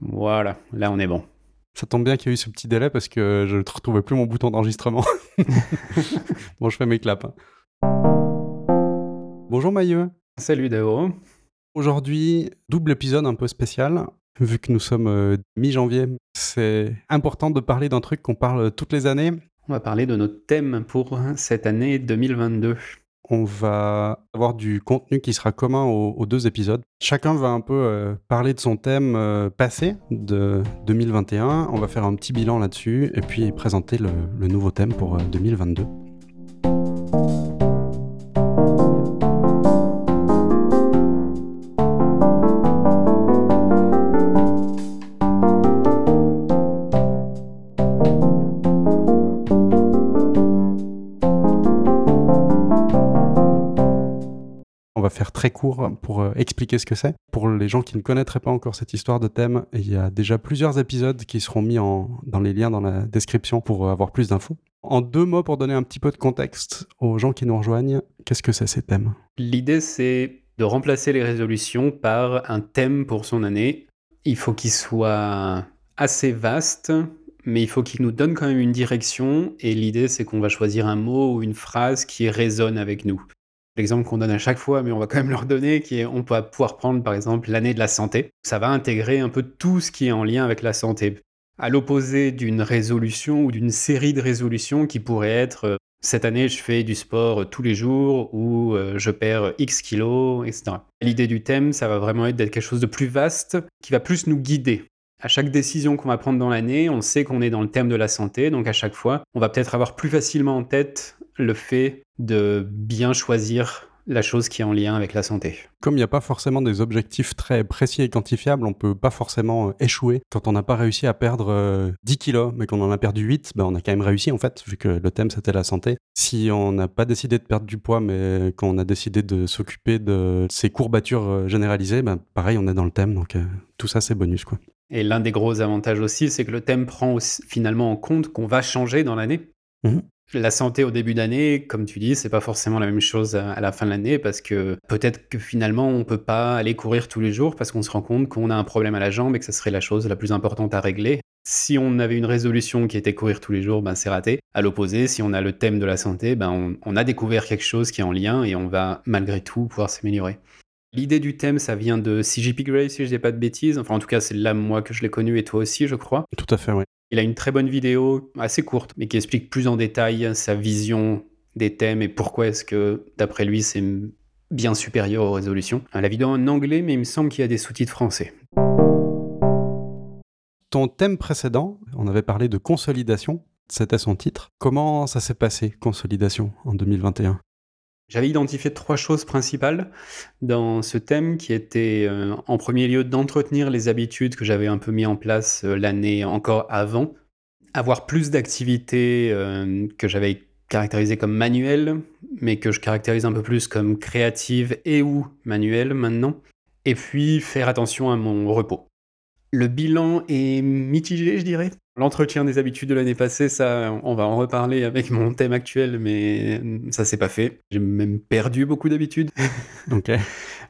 Voilà, là on est bon. Ça tombe bien qu'il y a eu ce petit délai parce que je ne retrouvais plus mon bouton d'enregistrement. bon, je fais mes claps. hein. Bonjour Mailleux. Salut Dao. Aujourd'hui, double épisode un peu spécial. Vu que nous sommes euh, mi-janvier, c'est important de parler d'un truc qu'on parle toutes les années. On va parler de notre thème pour cette année 2022. On va avoir du contenu qui sera commun aux, deux épisodes. Chacun va un peu euh, parler de son thème euh, passé de 2021. On va faire un petit bilan là-dessus et puis présenter le, nouveau thème pour euh, 2022. Très court pour euh, expliquer ce que c'est. Pour les gens qui ne connaîtraient pas encore cette histoire de thème, il y a déjà plusieurs épisodes qui seront mis en- dans les liens dans la description pour euh, avoir plus d'infos. En deux mots, pour donner un petit peu de contexte aux gens qui nous rejoignent, qu'est-ce que c'est ces thèmes? L'idée c'est de remplacer les résolutions par un thème pour son année. Il faut qu'il soit assez vaste, mais il faut qu'il nous donne quand même une direction. Et l'idée c'est qu'on va choisir un mot ou une phrase qui résonne avec nous. L'exemple qu'on donne à chaque fois, mais on va quand même le redonner, qui est on peut pouvoir prendre par exemple l'année de la santé. Ça va intégrer un peu tout ce qui est en lien avec la santé. À l'opposé d'une résolution ou d'une série de résolutions qui pourrait être euh, cette année je fais du sport euh, tous les jours ou euh, je perds X kilos, etc. L'idée du thème, ça va vraiment être d'être quelque chose de plus vaste qui va plus nous guider. À chaque décision qu'on va prendre dans l'année, on sait qu'on est dans le thème de la santé, donc à chaque fois, on va peut-être avoir plus facilement en tête le fait de bien choisir la chose qui est en lien avec la santé. Comme il n'y a pas forcément des objectifs très précis et quantifiables, on peut pas forcément euh, échouer. Quand on n'a pas réussi à perdre euh, 10 kilos, mais qu'on en a perdu 8, ben on a quand même réussi en fait, vu que le thème c'était la santé. Si on n'a pas décidé de perdre du poids, mais qu'on a décidé de s'occuper de ces courbatures euh, généralisées, ben pareil, on est dans le thème, donc euh, tout ça c'est bonus quoi. Et l'un des gros avantages aussi, c'est que le thème prend aussi- finalement en compte qu'on va changer dans l'année. Mhm. La santé au début d'année, comme tu dis, c'est pas forcément la même chose à la fin de l'année parce que peut-être que finalement on peut pas aller courir tous les jours parce qu'on se rend compte qu'on a un problème à la jambe et que ça serait la chose la plus importante à régler. Si on avait une résolution qui était courir tous les jours, ben c'est raté. À l'opposé, si on a le thème de la santé, ben on a découvert quelque chose qui est en lien et on va malgré tout pouvoir s'améliorer. L'idée du thème, ça vient de CGP Grey, si je dis pas de bêtises. Enfin, en tout cas, c'est là, moi, que je l'ai connu et toi aussi, je crois. Tout à fait, oui. Il a une très bonne vidéo, assez courte, mais qui explique plus en détail sa vision des thèmes et pourquoi est-ce que, d'après lui, c'est bien supérieur aux résolutions. La vidéo en anglais, mais il me semble qu'il y a des sous-titres français. Ton thème précédent, on avait parlé de consolidation, c'était son titre. Comment ça s'est passé, consolidation, en 2021 J'avais identifié trois choses principales dans ce thème qui étaient euh, en premier lieu d'entretenir les habitudes que j'avais un peu mis en place euh, l'année encore avant, avoir plus d'activités euh, que j'avais caractérisées comme manuelles, mais que je caractérise un peu plus comme créatives et ou manuelles maintenant, et puis faire attention à mon repos. Le bilan est mitigé, je dirais. L'entretien des habitudes de l'année passée, ça, on va en reparler avec mon thème actuel, mais ça s'est pas fait. J'ai même perdu beaucoup d'habitudes. Ok.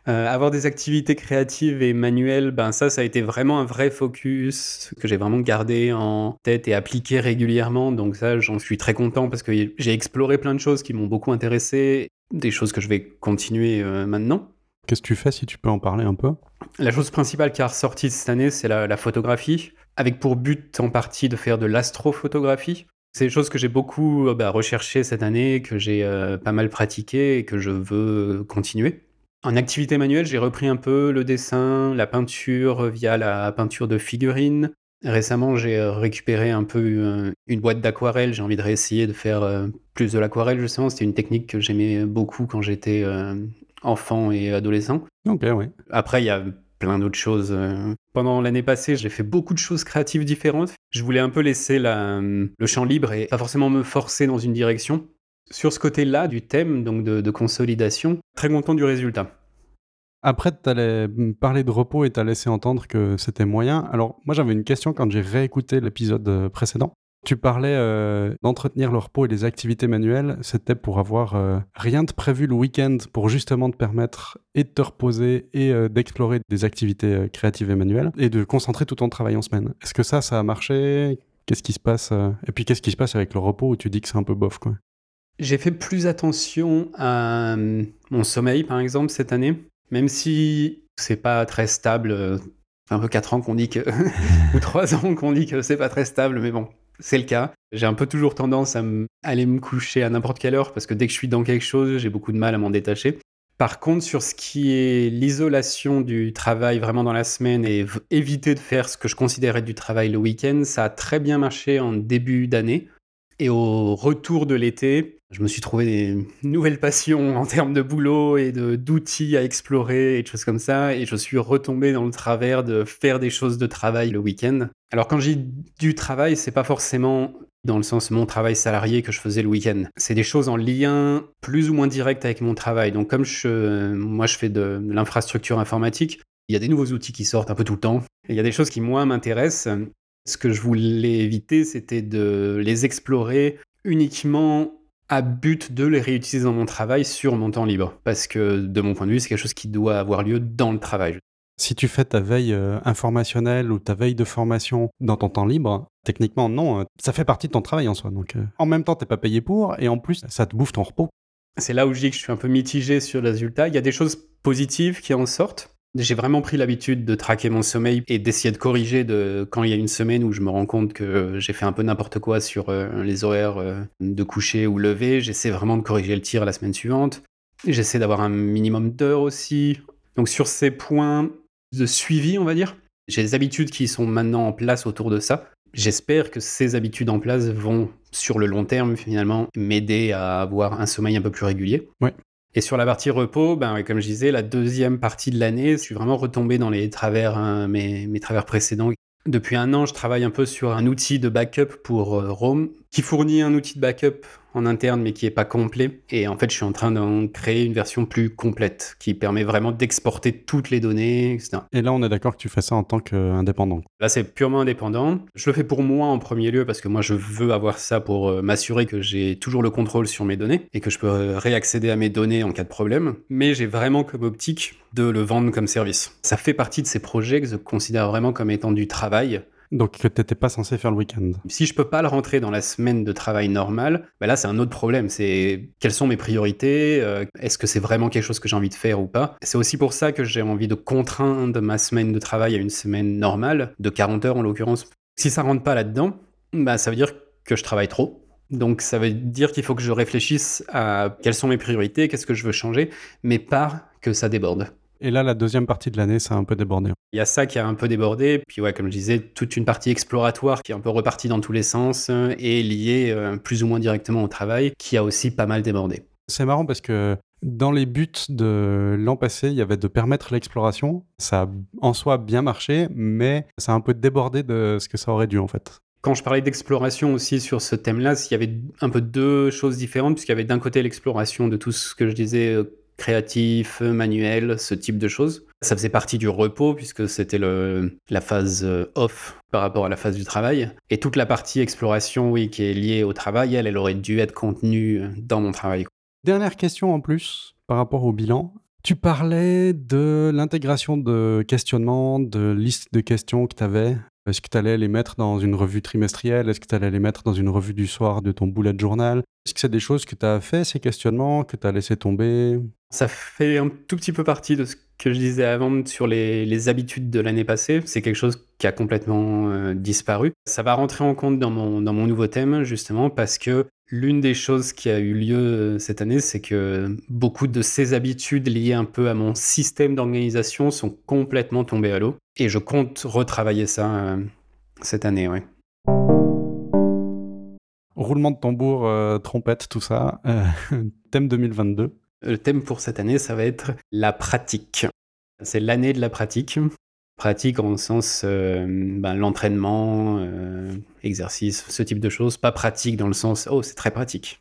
Euh, avoir des activités créatives et manuelles, ben ça, ça a été vraiment un vrai focus que j'ai vraiment gardé en tête et appliqué régulièrement. Donc ça, j'en suis très content parce que j'ai exploré plein de choses qui m'ont beaucoup intéressé, des choses que je vais continuer euh, maintenant. Qu'est-ce que tu fais si tu peux en parler un peu? La chose principale qui a ressorti cette année, c'est la, photographie, avec pour but en partie de faire de l'astrophotographie. C'est des choses que j'ai beaucoup euh, bah, recherchées cette année, que j'ai euh, pas mal pratiquées et que je veux continuer. En activité manuelle, j'ai repris un peu le dessin, la peinture via la peinture de figurines. Récemment, j'ai euh, récupéré un peu euh, une boîte d'aquarelle. J'ai envie de réessayer de faire euh, plus de l'aquarelle, justement. C'était une technique que j'aimais beaucoup quand j'étais enfant et adolescent. Ok, ouais. Après, il y a plein d'autres choses. Pendant l'année passée, j'ai fait beaucoup de choses créatives différentes. Je voulais un peu laisser la- le champ libre et pas forcément me forcer dans une direction. Sur ce côté-là du thème, donc de, de consolidation, très content du résultat. Après, tu allais parler de repos et tu as laissé entendre que c'était moyen. Alors, moi, j'avais une question quand j'ai réécouté l'épisode euh, précédent. Tu parlais euh, d'entretenir le repos et des activités manuelles. C'était pour avoir euh, rien de prévu le week-end pour justement te permettre et de te reposer et d'explorer des activités créatives et manuelles et de concentrer tout ton travail en semaine. Est-ce que ça, ça a marché? Qu'est-ce qui se passe Et puis qu'est-ce qui se passe avec le repos où tu dis que c'est un peu bof quoi? J'ai fait plus attention à mon sommeil par exemple cette année, même si c'est pas très stable. un peu 4 ans qu'on dit que. ou 3 ans qu'on dit que c'est pas très stable, mais bon, c'est le cas. J'ai un peu toujours tendance à aller me coucher à n'importe quelle heure parce que dès que je suis dans quelque chose, j'ai beaucoup de mal à m'en détacher. Par contre, sur ce qui est l'isolation du travail vraiment dans la semaine et éviter de faire ce que je considérais du travail le week-end, ça a très bien marché en début d'année. Et au retour de l'été, je me suis trouvé des nouvelles passions en termes de boulot et d'outils à explorer et de choses comme ça. Et je suis retombé dans le travers de faire des choses de travail le week-end. Alors quand j'ai du travail, c'est pas forcément dans le sens mon travail salarié que je faisais le week-end. C'est des choses en lien plus ou moins direct avec mon travail. Donc comme moi je fais de, de l'infrastructure informatique, il y a des nouveaux outils qui sortent un peu tout le temps. Il y a des choses qui moi m'intéressent. Ce que je voulais éviter, c'était de les explorer uniquement à but de les réutiliser dans mon travail sur mon temps libre. Parce que de mon point de vue, c'est quelque chose qui doit avoir lieu dans le travail. Si tu fais ta veille euh, informationnelle ou ta veille de formation dans ton temps libre, techniquement non, euh, ça fait partie de ton travail en soi. Donc euh, en même temps, t'es pas payé pour et en plus, ça te bouffe ton repos. C'est là où je dis que je suis un peu mitigé sur le résultat. Il y a des choses positives qui en sortent. J'ai vraiment pris l'habitude de traquer mon sommeil et d'essayer de corriger de quand il y a une semaine où je me rends compte que j'ai fait un peu n'importe quoi sur les horaires de coucher ou lever. J'essaie vraiment de corriger le tir la semaine suivante. J'essaie d'avoir un minimum d'heures aussi. Donc sur ces points, de suivi, on va dire. J'ai des habitudes qui sont maintenant en place autour de ça. J'espère que ces habitudes en place vont, sur le long terme, finalement, m'aider à avoir un sommeil un peu plus régulier. Ouais. Et sur la partie repos, ben, comme je disais, la deuxième partie de l'année, je suis vraiment retombé dans les travers, hein, mes, travers précédents. Depuis un an, je travaille un peu sur un outil de backup pour euh, Rome, qui fournit un outil de backup en interne, mais qui n'est pas complet. Et en fait, je suis en train d'en créer une version plus complète, qui permet vraiment d'exporter toutes les données, etc. Et là, on est d'accord que tu fais ça en tant qu'indépendant. Là, c'est purement indépendant. Je le fais pour moi en premier lieu, parce que moi, je veux avoir ça pour euh, m'assurer que j'ai toujours le contrôle sur mes données, et que je peux euh, réaccéder à mes données en cas de problème. Mais j'ai vraiment comme optique de le vendre comme service. Ça fait partie de ces projets que je considère vraiment comme étant du travail donc que tu n'étais pas censé faire le week-end. Si je peux pas le rentrer dans la semaine de travail normale, bah là c'est un autre problème. C'est quelles sont mes priorités euh, Est-ce que c'est vraiment quelque chose que j'ai envie de faire ou pas? C'est aussi pour ça que j'ai envie de contraindre ma semaine de travail à une semaine normale, de 40 heures en l'occurrence. Si ça rentre pas là-dedans, bah ça veut dire que je travaille trop. Donc ça veut dire qu'il faut que je réfléchisse à quelles sont mes priorités, qu'est-ce que je veux changer, mais pas que ça déborde. Et là, la deuxième partie de l'année, ça a un peu débordé. Il y a ça qui a un peu débordé. Puis, ouais, comme je disais, toute une partie exploratoire qui est un peu repartie dans tous les sens euh, et liée euh, plus ou moins directement au travail, qui a aussi pas mal débordé. C'est marrant parce que dans les buts de l'an passé, il y avait de permettre l'exploration. Ça a en soi bien marché, mais ça a un peu débordé de ce que ça aurait dû en fait. Quand je parlais d'exploration aussi sur ce thème-là, il y avait un peu deux choses différentes, puisqu'il y avait d'un côté l'exploration de tout ce que je disais euh, créatif, manuel, ce type de choses. Ça faisait partie du repos puisque c'était la phase euh, off par rapport à la phase du travail. Et toute la partie exploration, oui, qui est liée au travail, elle, elle aurait dû être contenue dans mon travail. Dernière question en plus par rapport au bilan. Tu parlais de l'intégration de questionnements, de listes de questions que tu avais. Est-ce que tu allais les mettre dans une revue trimestrielle? Est-ce que tu allais les mettre dans une revue du soir de ton bullet journal? Est-ce que c'est des choses que tu as fait, ces questionnements, que tu as laissé tomber? Ça fait un tout petit peu partie de ce que je disais avant sur les, habitudes de l'année passée. C'est quelque chose qui a complètement euh, disparu. Ça va rentrer en compte dans mon, dans mon nouveau thème, justement, parce que L'une des choses qui a eu lieu euh, cette année, c'est que beaucoup de ces habitudes liées un peu à mon système d'organisation sont complètement tombées à l'eau. Et je compte retravailler ça euh, cette année, oui. Roulement de tambour, euh, trompette, tout ça. thème 2022. Le thème pour cette année, ça va être la pratique. C'est l'année de la pratique. Pratique en sens euh, ben, l'entraînement, euh, exercice, ce type de choses. Pas pratique dans le sens oh c'est très pratique.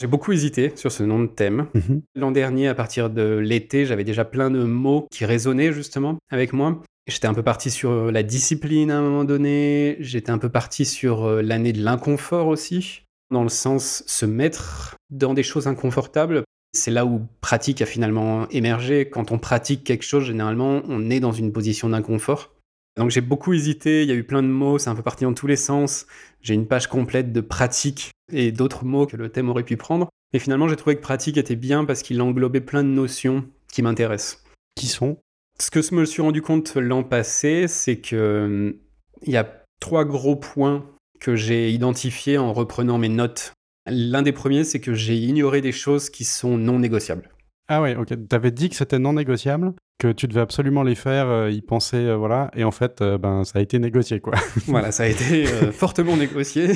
J'ai beaucoup hésité sur ce nom de thème. Mhm. L'an dernier, à partir de l'été, j'avais déjà plein de mots qui résonnaient justement avec moi. J'étais un peu parti sur la discipline à un moment donné, j'étais un peu parti sur l'année de l'inconfort aussi, dans le sens se mettre dans des choses inconfortables. C'est là où pratique a finalement émergé. Quand on pratique quelque chose, généralement, on est dans une position d'inconfort. Donc j'ai beaucoup hésité, il y a eu plein de mots, c'est un peu parti dans tous les sens. J'ai une page complète de pratique et d'autres mots que le thème aurait pu prendre. Et finalement, j'ai trouvé que pratique était bien parce qu'il englobait plein de notions qui m'intéressent. Qui sont? Ce que je me suis rendu compte l'an passé, c'est que il y a trois gros points que j'ai identifiés en reprenant mes notes. L'un des premiers, c'est que j'ai ignoré des choses qui sont non négociables. Ah ouais, ok. T'avais dit que c'était non négociable, que tu devais absolument les faire, euh, y penser, euh, voilà, et en fait, euh, ben, ça a été négocié, quoi. voilà, ça a été fortement négocié.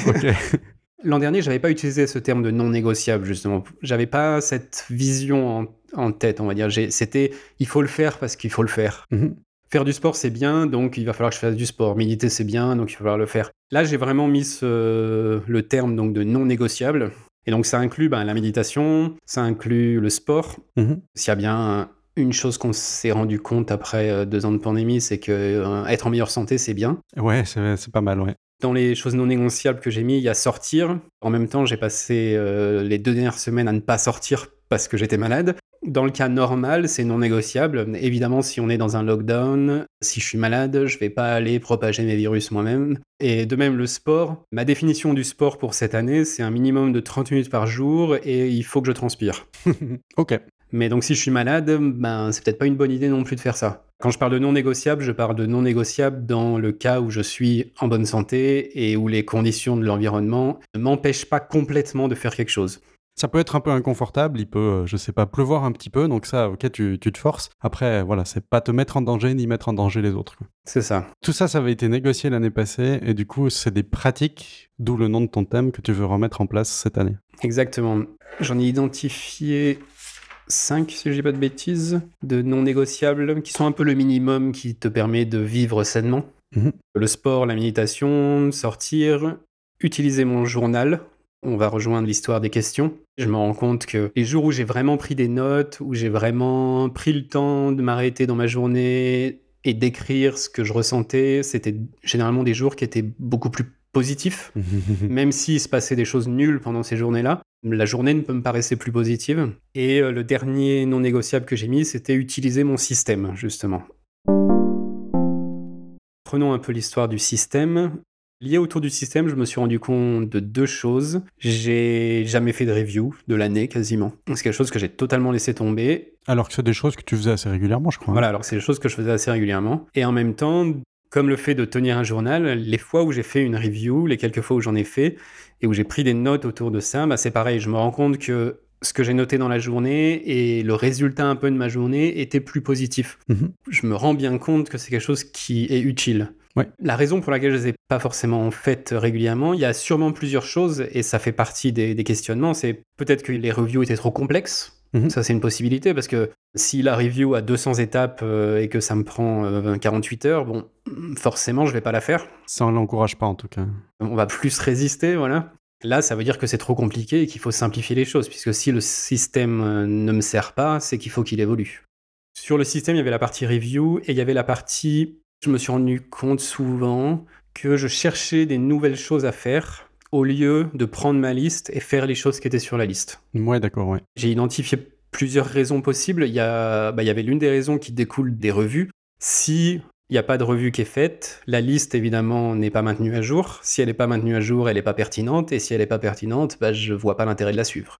L'an dernier, j'avais pas utilisé ce terme de non négociable, justement. J'avais pas cette vision en, tête, on va dire. C'était, il faut le faire parce qu'il faut le faire. Mhm. Faire du sport, c'est bien, donc il va falloir que je fasse du sport. Méditer, c'est bien, donc il va falloir le faire. Là, j'ai vraiment mis le terme donc de non négociable. Et donc ça inclut ben, la méditation, ça inclut le sport. Mhm. S'il y a bien une chose qu'on s'est rendu compte après euh, deux ans de pandémie, c'est que euh, être en meilleure santé, c'est bien. Ouais, c'est pas mal, ouais. Dans les choses non négociables que j'ai mis, il y a sortir. En même temps, j'ai passé euh, les deux dernières semaines à ne pas sortir parce que j'étais malade. Dans le cas normal, c'est non négociable. Évidemment, si on est dans un lockdown, si je suis malade, je vais pas aller propager mes virus moi-même. Et de même, le sport. Ma définition du sport pour cette année, c'est un minimum de 30 minutes par jour et il faut que je transpire. ok. Mais donc si je suis malade, ben c'est peut-être pas une bonne idée non plus de faire ça. Quand je parle de non négociable, je parle de non négociable dans le cas où je suis en bonne santé et où les conditions de l'environnement ne m'empêchent pas complètement de faire quelque chose. Ça peut être un peu inconfortable, il peut, euh, je sais pas, pleuvoir un petit peu, donc ça, ok, tu, te forces. Après, voilà, c'est pas te mettre en danger ni mettre en danger les autres. C'est ça. Tout ça, ça avait été négocié l'année passée, et du coup, c'est des pratiques, d'où le nom de ton thème, que tu veux remettre en place cette année. Exactement. J'en ai identifié 5, si je dis pas de bêtises, de non négociables, qui sont un peu le minimum qui te permet de vivre sainement. Mhm. Le sport, la méditation, sortir, utiliser mon journal. On va rejoindre l'histoire des questions. Je me rends compte que les jours où j'ai vraiment pris des notes, où j'ai vraiment pris le temps de m'arrêter dans ma journée et d'écrire ce que je ressentais, c'était généralement des jours qui étaient beaucoup plus positifs, même s'il se passait des choses nulles pendant ces journées-là la journée ne me paraissait plus positive. Et euh, le dernier non négociable que j'ai mis, c'était utiliser mon système, justement. Prenons un peu l'histoire du système. Lié autour du système, je me suis rendu compte de deux choses. J'ai jamais fait de review de l'année quasiment. C'est quelque chose que j'ai totalement laissé tomber. Alors que c'est des choses que tu faisais assez régulièrement, je crois. Voilà, alors c'est des choses que je faisais assez régulièrement. Et en même temps, comme le fait de tenir un journal, les fois où j'ai fait une review, les quelques fois où j'en ai fait, et où j'ai pris des notes autour de ça, bah c'est pareil, je me rends compte que ce que j'ai noté dans la journée et le résultat un peu de ma journée était plus positif. Mhm. Je me rends bien compte que c'est quelque chose qui est utile. Ouais. La raison pour laquelle je ne les ai pas forcément faites régulièrement, il y a sûrement plusieurs choses et ça fait partie des, des questionnements. C'est peut-être que les reviews étaient trop complexes. Mhm. Ça, c'est une possibilité parce que si la review a 200 étapes euh, et que ça me prend 48 euh, heures, bon, forcément, je vais pas la faire. Ça, on l'encourage pas en tout cas. On va plus résister, voilà. Là, ça veut dire que c'est trop compliqué et qu'il faut simplifier les choses, puisque si le système euh, ne me sert pas, c'est qu'il faut qu'il évolue. Sur le système, il y avait la partie review et il y avait la partie. Je me suis rendu compte souvent que je cherchais des nouvelles choses à faire au lieu de prendre ma liste et faire les choses qui étaient sur la liste. Ouais, d'accord, ouais. J'ai identifié plusieurs raisons possibles. Il y, a, bah, il y avait l'une des raisons qui découle des revues. Si il n'y a pas de revue qui est faite, la liste évidemment n'est pas maintenue à jour. Si elle n'est pas maintenue à jour, elle n'est pas pertinente. Et si elle n'est pas pertinente, bah, je ne vois pas l'intérêt de la suivre.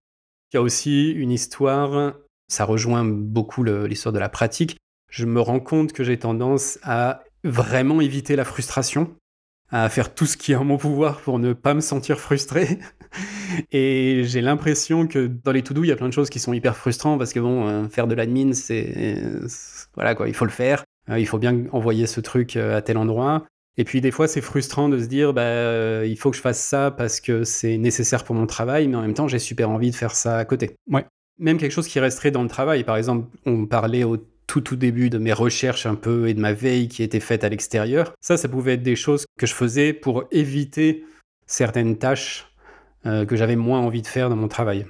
Il y a aussi une histoire, ça rejoint beaucoup l'histoire de la pratique. Je me rends compte que j'ai tendance à vraiment éviter la frustration à faire tout ce qui est en mon pouvoir pour ne pas me sentir frustré. Et j'ai l'impression que dans les to-do, il y a plein de choses qui sont hyper frustrantes parce que bon, euh, faire de l'admin, c'est voilà quoi, il faut le faire. Euh, il faut bien envoyer ce truc euh, à tel endroit. Et puis des fois, c'est frustrant de se dire, bah, il faut que je fasse ça parce que c'est nécessaire pour mon travail, mais en même temps, j'ai super envie de faire ça à côté. Ouais. Même quelque chose qui resterait dans le travail. Par exemple, on parlait au tout tout début de mes recherches un peu et de ma veille qui était faite à l'extérieur. Ça, ça pouvait être des choses que je faisais pour éviter certaines tâches euh, que j'avais moins envie de faire dans mon travail.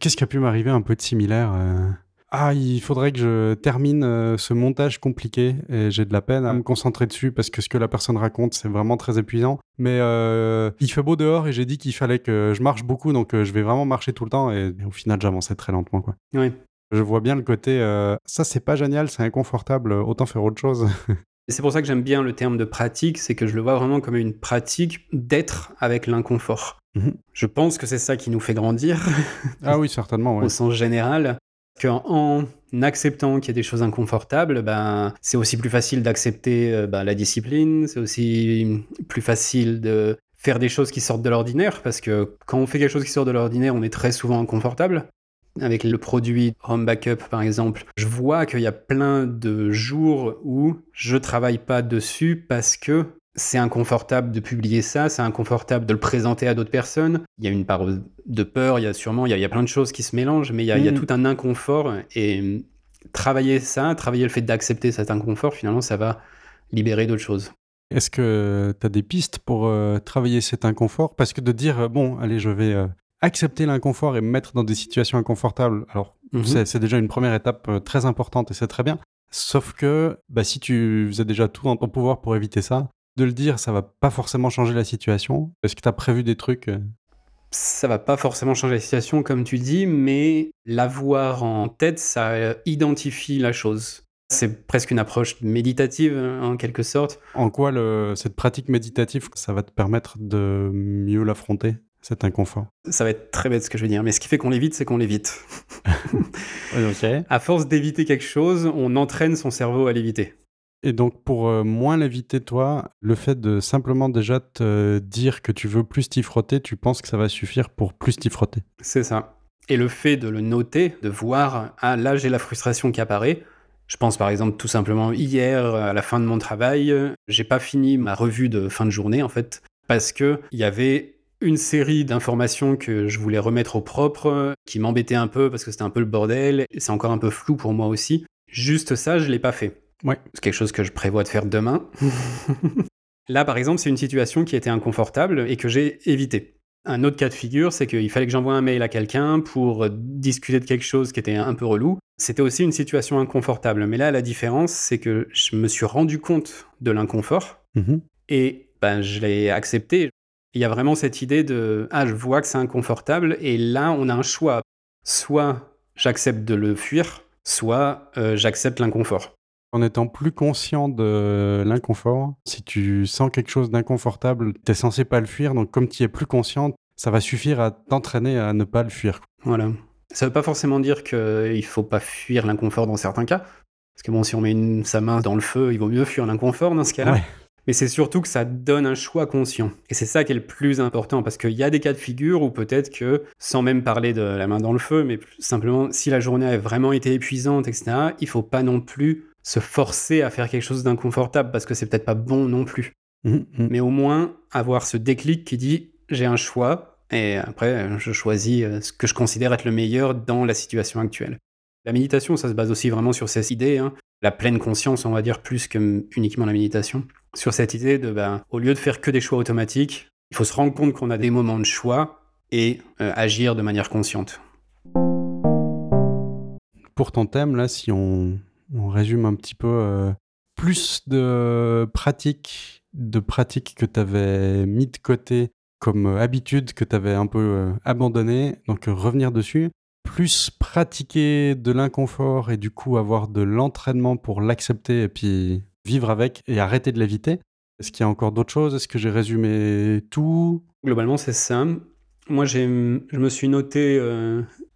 Qu'est-ce qui a pu m'arriver un peu de similaire euh, ah, il faudrait que je termine euh, ce montage compliqué et j'ai de la peine à me concentrer dessus parce que ce que la personne raconte, c'est vraiment très épuisant. Mais euh, il fait beau dehors et j'ai dit qu'il fallait que je marche beaucoup, donc euh, je vais vraiment marcher tout le temps et, au final, j'avançais très lentement. Quoi. Oui. Je vois bien le côté ça, c'est pas génial, c'est inconfortable, autant faire autre chose. c'est pour ça que j'aime bien le terme de pratique, c'est que je le vois vraiment comme une pratique d'être avec l'inconfort. Mmh je pense que c'est ça qui nous fait grandir. ah oui, certainement. Au sens général qu'en acceptant qu'il y a des choses inconfortables, ben, c'est aussi plus facile d'accepter euh, ben, la discipline, c'est aussi plus facile de faire des choses qui sortent de l'ordinaire, parce que quand on fait quelque chose qui sort de l'ordinaire, on est très souvent inconfortable. Avec le produit Home Backup, par exemple, je vois qu'il y a plein de jours où je travaille pas dessus parce que c'est inconfortable de publier ça, c'est inconfortable de le présenter à d'autres personnes. Il y a une part de peur, il y a sûrement, il y a, plein de choses qui se mélangent, mais il y a, mm. tout un inconfort. Et travailler ça, travailler le fait d'accepter cet inconfort, finalement, ça va libérer d'autres choses. Est-ce que tu as des pistes pour euh, travailler cet inconfort? Parce que de dire, bon, allez, je vais euh, accepter l'inconfort et me mettre dans des situations inconfortables, alors mm-hmm. c'est déjà une première étape très importante et c'est très bien. Sauf que bah, si tu faisais déjà tout dans ton pouvoir pour éviter ça, de le dire, ça va pas forcément changer la situation Est-ce que tu as prévu des trucs euh? ça va pas forcément changer la situation, comme tu dis, mais l'avoir en tête, ça euh, identifie la chose. C'est presque une approche méditative, hein, en quelque sorte. En quoi cette pratique méditative, ça va te permettre de mieux l'affronter, cet inconfort Ça va être très bête ce que je veux dire, mais ce qui fait qu'on l'évite, c'est qu'on l'évite. okay. À force d'éviter quelque chose, on entraîne son cerveau à l'éviter. Et donc, pour euh, moins l'éviter, toi, le fait de simplement déjà te dire que tu veux plus t'y frotter, tu penses que ça va suffire pour plus t'y frotter? C'est ça. Et le fait de le noter, de voir, ah là j'ai la frustration qui apparaît. Je pense par exemple tout simplement hier, à la fin de mon travail, j'ai pas fini ma revue de fin de journée en fait, parce que il y avait une série d'informations que je voulais remettre au propre, qui m'embêtaient un peu parce que c'était un peu le bordel, c'est encore un peu flou pour moi aussi. Juste ça, je l'ai pas fait. Ouais. C'est quelque chose que je prévois de faire demain. Là, par exemple, c'est une situation qui était inconfortable et que j'ai évité. Un autre cas de figure, c'est qu'il fallait que j'envoie un mail à quelqu'un pour discuter de quelque chose qui était un peu relou. C'était aussi une situation inconfortable. Mais là, la différence, c'est que je me suis rendu compte de l'inconfort mm-hmm. et ben, je l'ai accepté. Il y a vraiment cette idée de Ah, je vois que c'est inconfortable et là, on a un choix. Soit j'accepte de le fuir, soit euh, j'accepte l'inconfort en étant plus conscient de l'inconfort. Si tu sens quelque chose d'inconfortable, tu es censé pas le fuir. Donc, comme tu es plus conscient, ça va suffire à t'entraîner à ne pas le fuir. Voilà. Ça veut pas forcément dire qu'il faut pas fuir l'inconfort dans certains cas. Parce que bon, si on met sa main dans le feu, il vaut mieux fuir l'inconfort dans ce cas-là. Mais c'est surtout que ça donne un choix conscient. Et c'est ça qui est le plus important, parce qu'il y a des cas de figure où peut-être que, sans même parler de la main dans le feu, mais simplement si la journée a vraiment été épuisante, etc., il faut pas non plus se forcer à faire quelque chose d'inconfortable parce que c'est peut-être pas bon non plus. Mmh, mmh. Mais au moins avoir ce déclic qui dit j'ai un choix et après je choisis euh, ce que je considère être le meilleur dans la situation actuelle. La méditation, ça se base aussi vraiment sur ces idées, hein. la pleine conscience, on va dire, plus que uniquement la méditation. Sur cette idée de, ben, au lieu de faire que des choix automatiques, il faut se rendre compte qu'on a des moments de choix et euh, agir de manière consciente. Pour ton thème, là, si on on résume un petit peu euh, plus de pratiques, de pratiques que tu avais mis de côté comme euh, habitude que tu avais un peu abandonné, donc revenir dessus, plus pratiquer de l'inconfort et du coup avoir de l'entraînement pour l'accepter et puis vivre avec et arrêter de l'éviter? Est-ce qu'il y a encore d'autres choses? Est-ce que j'ai résumé tout? Globalement, c'est ça. Moi, je me suis noté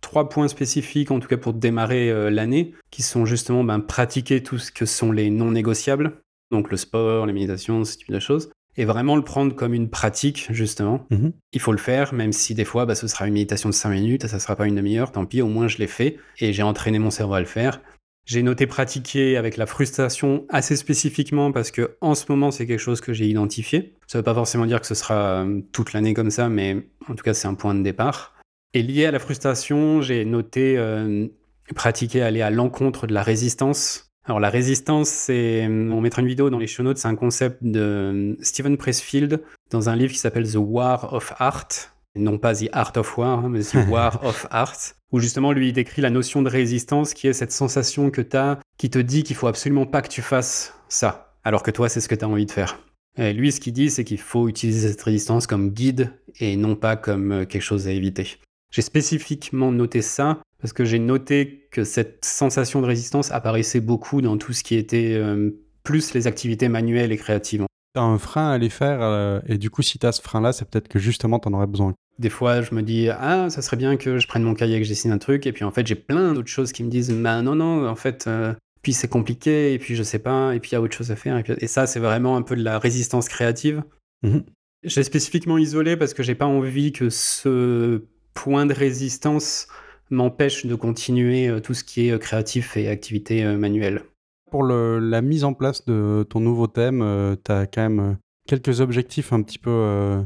trois points spécifiques, en tout cas pour démarrer euh, l'année, qui sont justement ben, pratiquer tout ce que sont les non négociables, donc le sport, les méditations, ce type de choses, et vraiment le prendre comme une pratique, justement. Mhm. Il faut le faire, même si des fois, bah, ce sera une méditation de 5 minutes, ça ne sera pas une demi-heure, tant pis, au moins je l'ai fait, et j'ai entraîné mon cerveau à le faire. J'ai noté pratiquer avec la frustration assez spécifiquement parce que en ce moment c'est quelque chose que j'ai identifié. Ça ne veut pas forcément dire que ce sera euh, toute l'année comme ça, mais en tout cas c'est un point de départ. Et lié à la frustration, j'ai noté euh, pratiquer aller à l'encontre de la résistance. Alors la résistance, c'est, euh, on mettra une vidéo dans les show notes, c'est un concept de Stephen Pressfield dans un livre qui s'appelle The War of Art. Non pas The Art of War, hein, mais The War of Art, où justement lui il décrit la notion de résistance qui est cette sensation que tu as qui te dit qu'il faut absolument pas que tu fasses ça, alors que toi c'est ce que tu as envie de faire. Et lui ce qu'il dit c'est qu'il faut utiliser cette résistance comme guide et non pas comme euh, quelque chose à éviter. J'ai spécifiquement noté ça parce que j'ai noté que cette sensation de résistance apparaissait beaucoup dans tout ce qui était euh, plus les activités manuelles et créatives. T'as un frein à les faire, euh, et du coup, si t'as ce frein-là, c'est peut-être que justement, t'en aurais besoin. Des fois, je me dis, ah, ça serait bien que je prenne mon cahier et que je dessine un truc, et puis en fait, j'ai plein d'autres choses qui me disent, bah non, non, en fait, euh, puis c'est compliqué, et puis je sais pas, et puis il y a autre chose à faire, et, ça, c'est vraiment un peu de la résistance créative. Mhm. J'ai spécifiquement isolé parce que j'ai pas envie que ce point de résistance m'empêche de continuer euh, tout ce qui est créatif et activité manuelle. Pour la mise en place de ton nouveau thème, euh, tu as quand même euh, quelques objectifs un petit peu euh,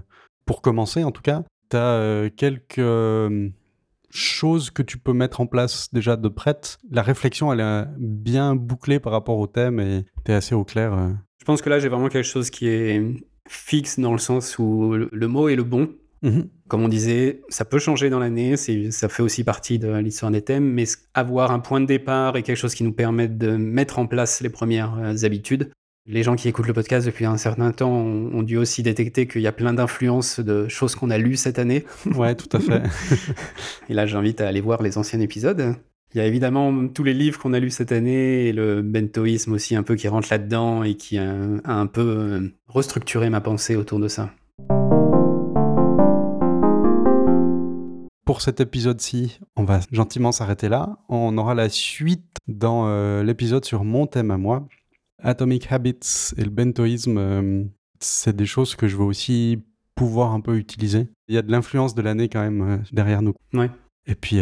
pour commencer en tout cas. Tu as quelques choses que tu peux mettre en place déjà de prête. La réflexion, elle est bien bouclée par rapport au thème et tu es assez au clair. Je pense que là, j'ai vraiment quelque chose qui est fixe dans le sens où le mot est le bon. Mhm. Comme on disait, ça peut changer dans l'année, ça fait aussi partie de l'histoire des thèmes, mais avoir un point de départ et quelque chose qui nous permette de mettre en place les premières euh, habitudes. Les gens qui écoutent le podcast depuis un certain temps ont, dû aussi détecter qu'il y a plein d'influences de choses qu'on a lues cette année. Ouais, tout à fait. et là, j'invite à aller voir les anciens épisodes. Il y a évidemment tous les livres qu'on a lus cette année et le bentoïsme aussi un peu qui rentre là-dedans et qui a un peu euh, restructuré ma pensée autour de ça. Pour cet épisode-ci, on va gentiment s'arrêter là. On aura la suite dans euh, l'épisode sur mon thème à moi. Atomic Habits et le bentoïsme, euh, c'est des choses que je veux aussi pouvoir un peu utiliser. Il y a de l'influence de l'année quand même euh, derrière nous. Ouais. Et puis,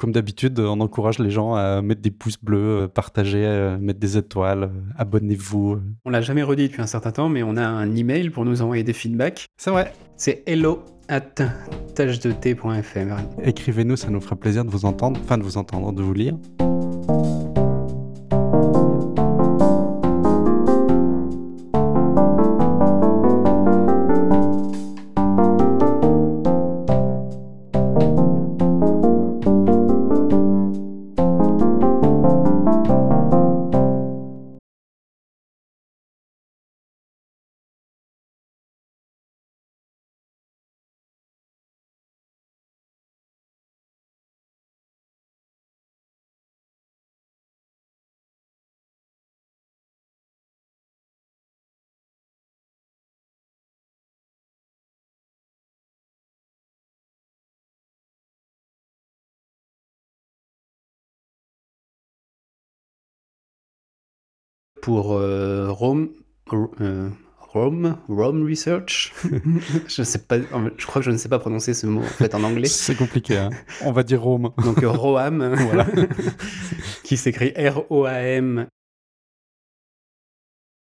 comme d'habitude, on encourage les gens à mettre des pouces bleus, partager, mettre des étoiles, abonnez-vous. On l'a jamais redit depuis un certain temps, mais on a un email pour nous envoyer des feedbacks. C'est vrai. C'est hello at tâche-de-thé.fr. Écrivez-nous, ça nous fera plaisir de vous entendre, enfin de vous entendre, de vous lire. Pour euh, Rome, euh, Rome, Rome Research. je sais pas, je crois que je ne sais pas prononcer ce mot en fait en anglais. C'est compliqué. Hein. On va dire Rome. Donc euh, Roam, voilà, qui s'écrit R-O-A-M